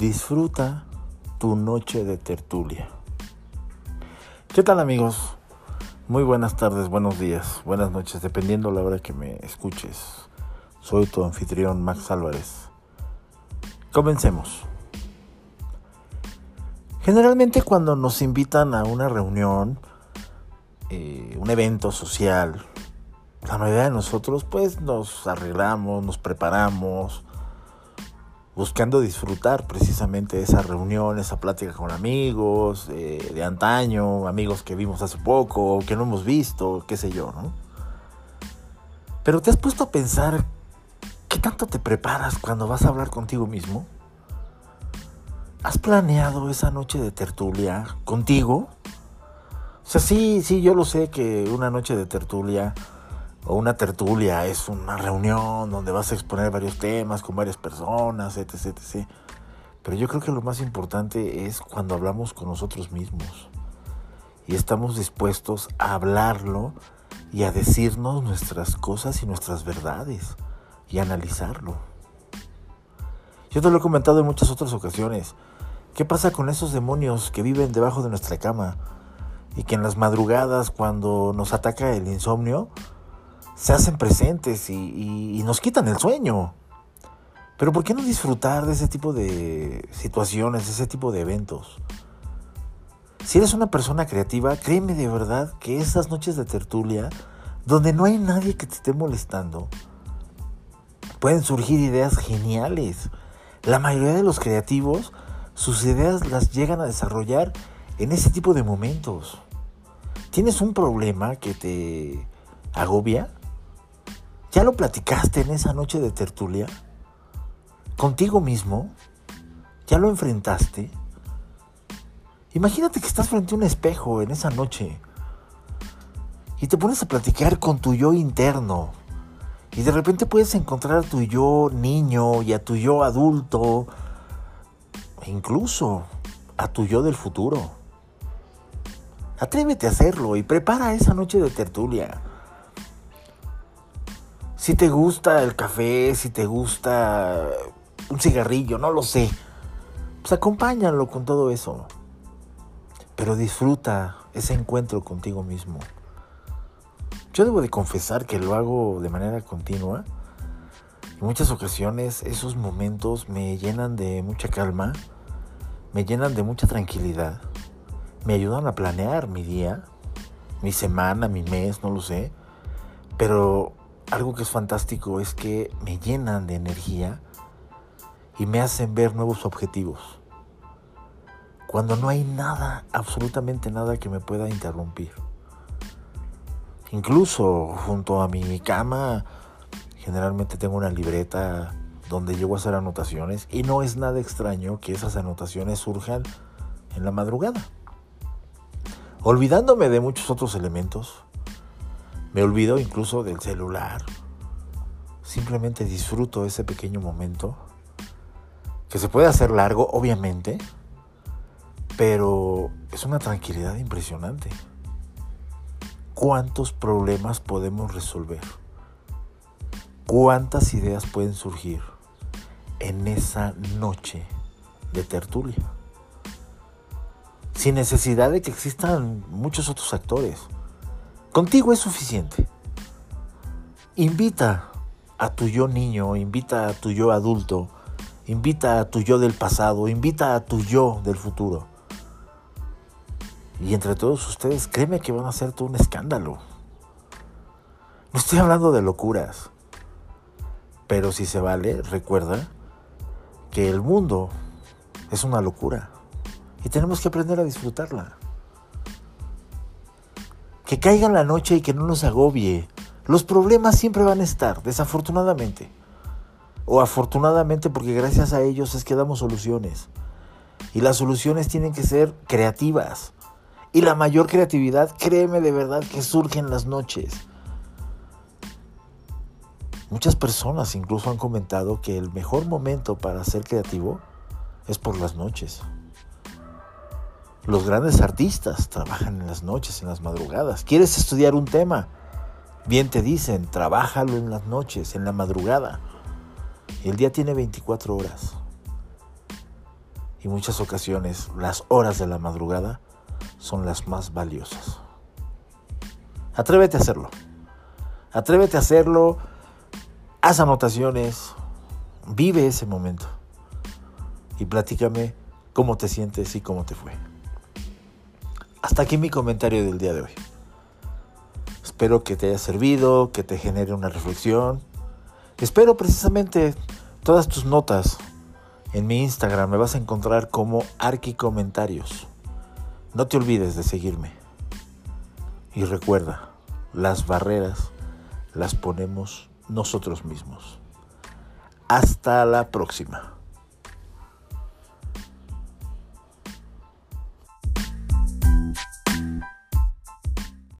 Disfruta tu noche de tertulia. ¿Qué tal amigos? Muy buenas tardes, buenos días, buenas noches, dependiendo la hora que me escuches. Soy tu anfitrión Max Álvarez. Comencemos. Generalmente cuando nos invitan a una reunión, eh, un evento social, la mayoría de nosotros pues nos arreglamos, nos preparamos, buscando disfrutar precisamente esa reunión, esa plática con amigos eh, de antaño, amigos que vimos hace poco, que no hemos visto, qué sé yo, ¿no? Pero te has puesto a pensar qué tanto te preparas cuando vas a hablar contigo mismo. ¿Has planeado esa noche de tertulia contigo? O sea, sí, sí, yo lo sé que una noche de tertulia o una tertulia es una reunión donde vas a exponer varios temas con varias personas, etc, etc. Pero yo creo que lo más importante es cuando hablamos con nosotros mismos y estamos dispuestos a hablarlo y a decirnos nuestras cosas y nuestras verdades y analizarlo. Yo te lo he comentado en muchas otras ocasiones. ¿Qué pasa con esos demonios que viven debajo de nuestra cama y que en las madrugadas cuando nos ataca el insomnio se hacen presentes y, nos quitan el sueño? Pero ¿por qué no disfrutar de ese tipo de situaciones, de ese tipo de eventos? Si eres una persona creativa, créeme de verdad que esas noches de tertulia, donde no hay nadie que te esté molestando, pueden surgir ideas geniales. La mayoría de los creativos sus ideas las llegan a desarrollar en ese tipo de momentos. ¿Tienes un problema que te agobia? ¿Ya lo platicaste en esa noche de tertulia? ¿Contigo mismo? ¿Ya lo enfrentaste? Imagínate que estás frente a un espejo en esa noche y te pones a platicar con tu yo interno. Y de repente puedes encontrar a tu yo niño y a tu yo adulto e incluso a tu yo del futuro. Atrévete a hacerlo y prepara esa noche de tertulia. Si te gusta el café, si te gusta un cigarrillo, no lo sé, pues acompáñalo con todo eso. Pero disfruta ese encuentro contigo mismo. Yo debo de confesar que lo hago de manera continua. En muchas ocasiones esos momentos me llenan de mucha calma, me llenan de mucha tranquilidad, me ayudan a planear mi día, mi semana, mi mes, no lo sé. Pero algo que es fantástico es que me llenan de energía y me hacen ver nuevos objetivos. Cuando no hay nada, absolutamente nada que me pueda interrumpir. Incluso junto a mi cama, generalmente tengo una libreta donde llego a hacer anotaciones y no es nada extraño que esas anotaciones surjan en la madrugada. Olvidándome de muchos otros elementos, me olvido incluso del celular. Simplemente disfruto ese pequeño momento, que se puede hacer largo, obviamente, pero es una tranquilidad impresionante. ¿Cuántos problemas podemos resolver? ¿Cuántas ideas pueden surgir? en esa noche de tertulia. Sin necesidad de que existan muchos otros actores. Contigo es suficiente. Invita a tu yo niño, invita a tu yo adulto, invita a tu yo del pasado, invita a tu yo del futuro. Y entre todos ustedes, créeme que van a hacer todo un escándalo. No estoy hablando de locuras. Pero si se vale, recuerda que el mundo es una locura y tenemos que aprender a disfrutarla. Que caiga la noche y que no nos agobie. Los problemas siempre van a estar, desafortunadamente. O afortunadamente porque gracias a ellos es que damos soluciones. Y las soluciones tienen que ser creativas. Y la mayor creatividad, créeme de verdad, que surge en las noches. Muchas personas incluso han comentado que el mejor momento para ser creativo es por las noches. Los grandes artistas trabajan en las noches, en las madrugadas. ¿Quieres estudiar un tema? Bien te dicen, trabájalo en las noches, en la madrugada. El día tiene 24 horas. y muchas ocasiones las horas de la madrugada son las más valiosas. Atrévete a hacerlo. Atrévete a hacerlo. Haz anotaciones. Vive ese momento. Y platícame cómo te sientes y cómo te fue. Hasta aquí mi comentario del día de hoy. Espero que te haya servido, que te genere una reflexión. Espero precisamente todas tus notas en mi Instagram. Me vas a encontrar como Arqui Comentarios. No te olvides de seguirme. Y recuerda, las barreras las ponemos nosotros mismos. Hasta la próxima.